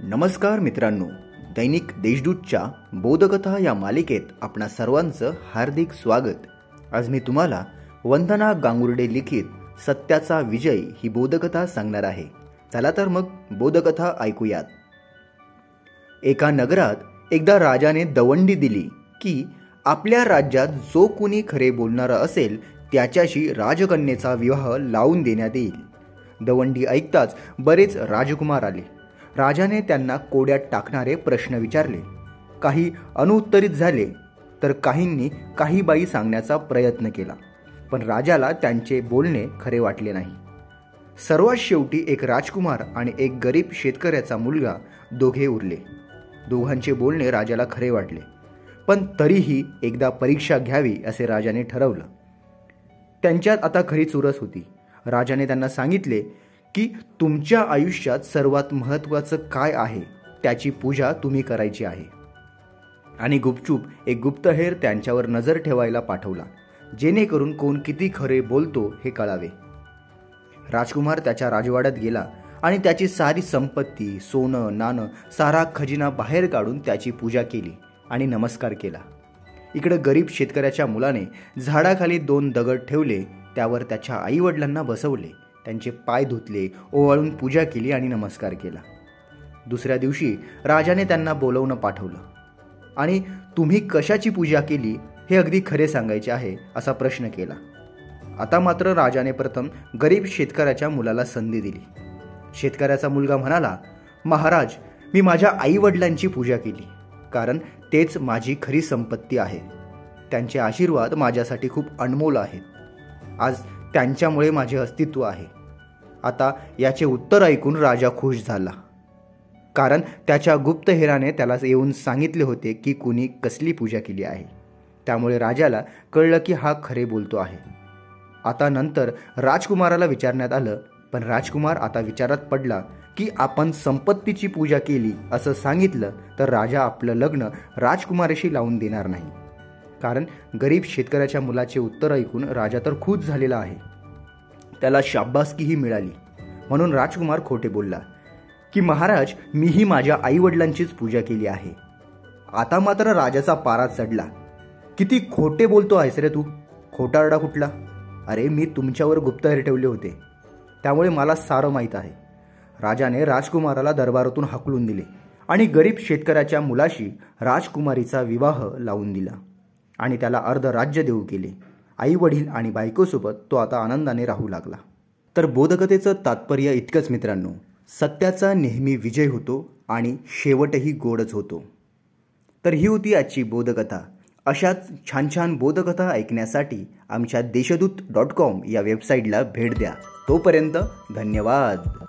नमस्कार मित्रांनो दैनिक देशदूतच्या बोधकथा या मालिकेत आपणा सर्वांचं हार्दिक स्वागत. आज मी तुम्हाला वंदना गांगुर्डे लिखित सत्याचा विजय ही बोधकथा सांगणार आहे. चला तर मग बोधकथा ऐकूयात. एका नगरात एकदा राजाने दवंडी दिली की आपल्या राज्यात जो कुणी खरे बोलणारा असेल त्याच्याशी राजकन्येचा विवाह लावून देण्यात येईल. दवंडी ऐकताच बरेच राजकुमार आले. राजाने त्यांना कोड्यात टाकणारे प्रश्न विचारले. काही अनुत्तरित झाले तर काहींनी काही बाई सांगण्याचा प्रयत्न केला पण राजाला त्यांचे बोलणे खरे वाटले नाही. सर्वात शेवटी एक राजकुमार आणि एक गरीब शेतकऱ्याचा मुलगा दोघे उरले. दोघांचे बोलणे राजाला खरे वाटले पण तरीही एकदा परीक्षा घ्यावी असे राजाने ठरवलं. त्यांच्यात आता खरी चुरस होती. राजाने त्यांना सांगितले की तुमच्या आयुष्यात सर्वात महत्त्वाचं काय आहे? त्याची पूजा तुम्ही करायची आहे. आणि गुपचूप एक गुप्तहेर त्यांच्यावर नजर ठेवायला पाठवला जेणेकरून कोण किती खरे बोलतो हे कळावे. राजकुमार त्याच्या राजवाड्यात गेला आणि त्याची सारी संपत्ती सोनं नाणं सारा खजिना बाहेर काढून त्याची पूजा केली आणि नमस्कार केला. इकडं गरीब शेतकऱ्याच्या मुलाने झाडाखाली दोन दगड ठेवले त्यावर त्याच्या आईवडिलांना बसवले. त्यांचे पाय धुतले ओवाळून पूजा केली आणि नमस्कार केला. दुसऱ्या दिवशी राजाने त्यांना बोलवणं पाठवलं. आणि तुम्ही कशाची पूजा केली हे अगदी खरे सांगायचे आहे असा प्रश्न केला. आता मात्र राजाने प्रथम गरीब शेतकऱ्याच्या मुलाला संधी दिली. शेतकऱ्याचा मुलगा म्हणाला महाराज मी माझ्या आई वडिलांची पूजा केली कारण तेच माझी खरी संपत्ती आहे. त्यांचे आशीर्वाद माझ्यासाठी खूप अनमोल आहेत. आज त्यांच्यामुळे माझे अस्तित्व आहे. आता याचे उत्तर ऐकून राजा खुश झाला. कारण त्याच्या गुप्तहेराने त्याला येऊन सांगितले होते की कुणी कसली पूजा केली आहे. त्यामुळे राजाला कळलं की हा खरे बोलतो आहे. आता नंतर राजकुमाराला विचारण्यात आलं पण राजकुमार आता विचारात पडला की आपण संपत्तीची पूजा केली असं सांगितलं तर राजा आपलं लग्न राजकुमाराशी लावून देणार नाही. कारण गरीब शेतकऱ्याच्या मुलाचे उत्तर ऐकून राजा तर खुश झालेला आहे. त्याला शाब्बासकीही मिळाली. म्हणून राजकुमार खोटे बोलला की महाराज मीही माझ्या आईवडिलांचीच पूजा केली आहे. आता मात्र राजाचा पारा चढला. किती खोटे बोलतो आहेस रे तू? खोटारडा कुठला? अरे मी तुमच्यावर गुप्तहेर ठेवले होते. त्यामुळे मला सारं माहीत आहे. राजाने राजकुमाराला दरबारातून हाकलून दिले आणि गरीब शेतकऱ्याच्या मुलाशी राजकुमारीचा विवाह लावून दिला. आणि त्याला अर्ध राज्य देऊ केले. आई वडील आणि बायकोसोबत तो आता आनंदाने राहू लागला. तर बोधकथेचं तात्पर्य इतकंच मित्रांनो सत्याचा नेहमी विजय होतो आणि शेवटही गोडच होतो. तर ही होती आजची बोधकथा. अशाच छान छान बोधकथा ऐकण्यासाठी आमच्या देशदूत डॉट कॉम या वेबसाईटला भेट द्या. तोपर्यंत धन्यवाद.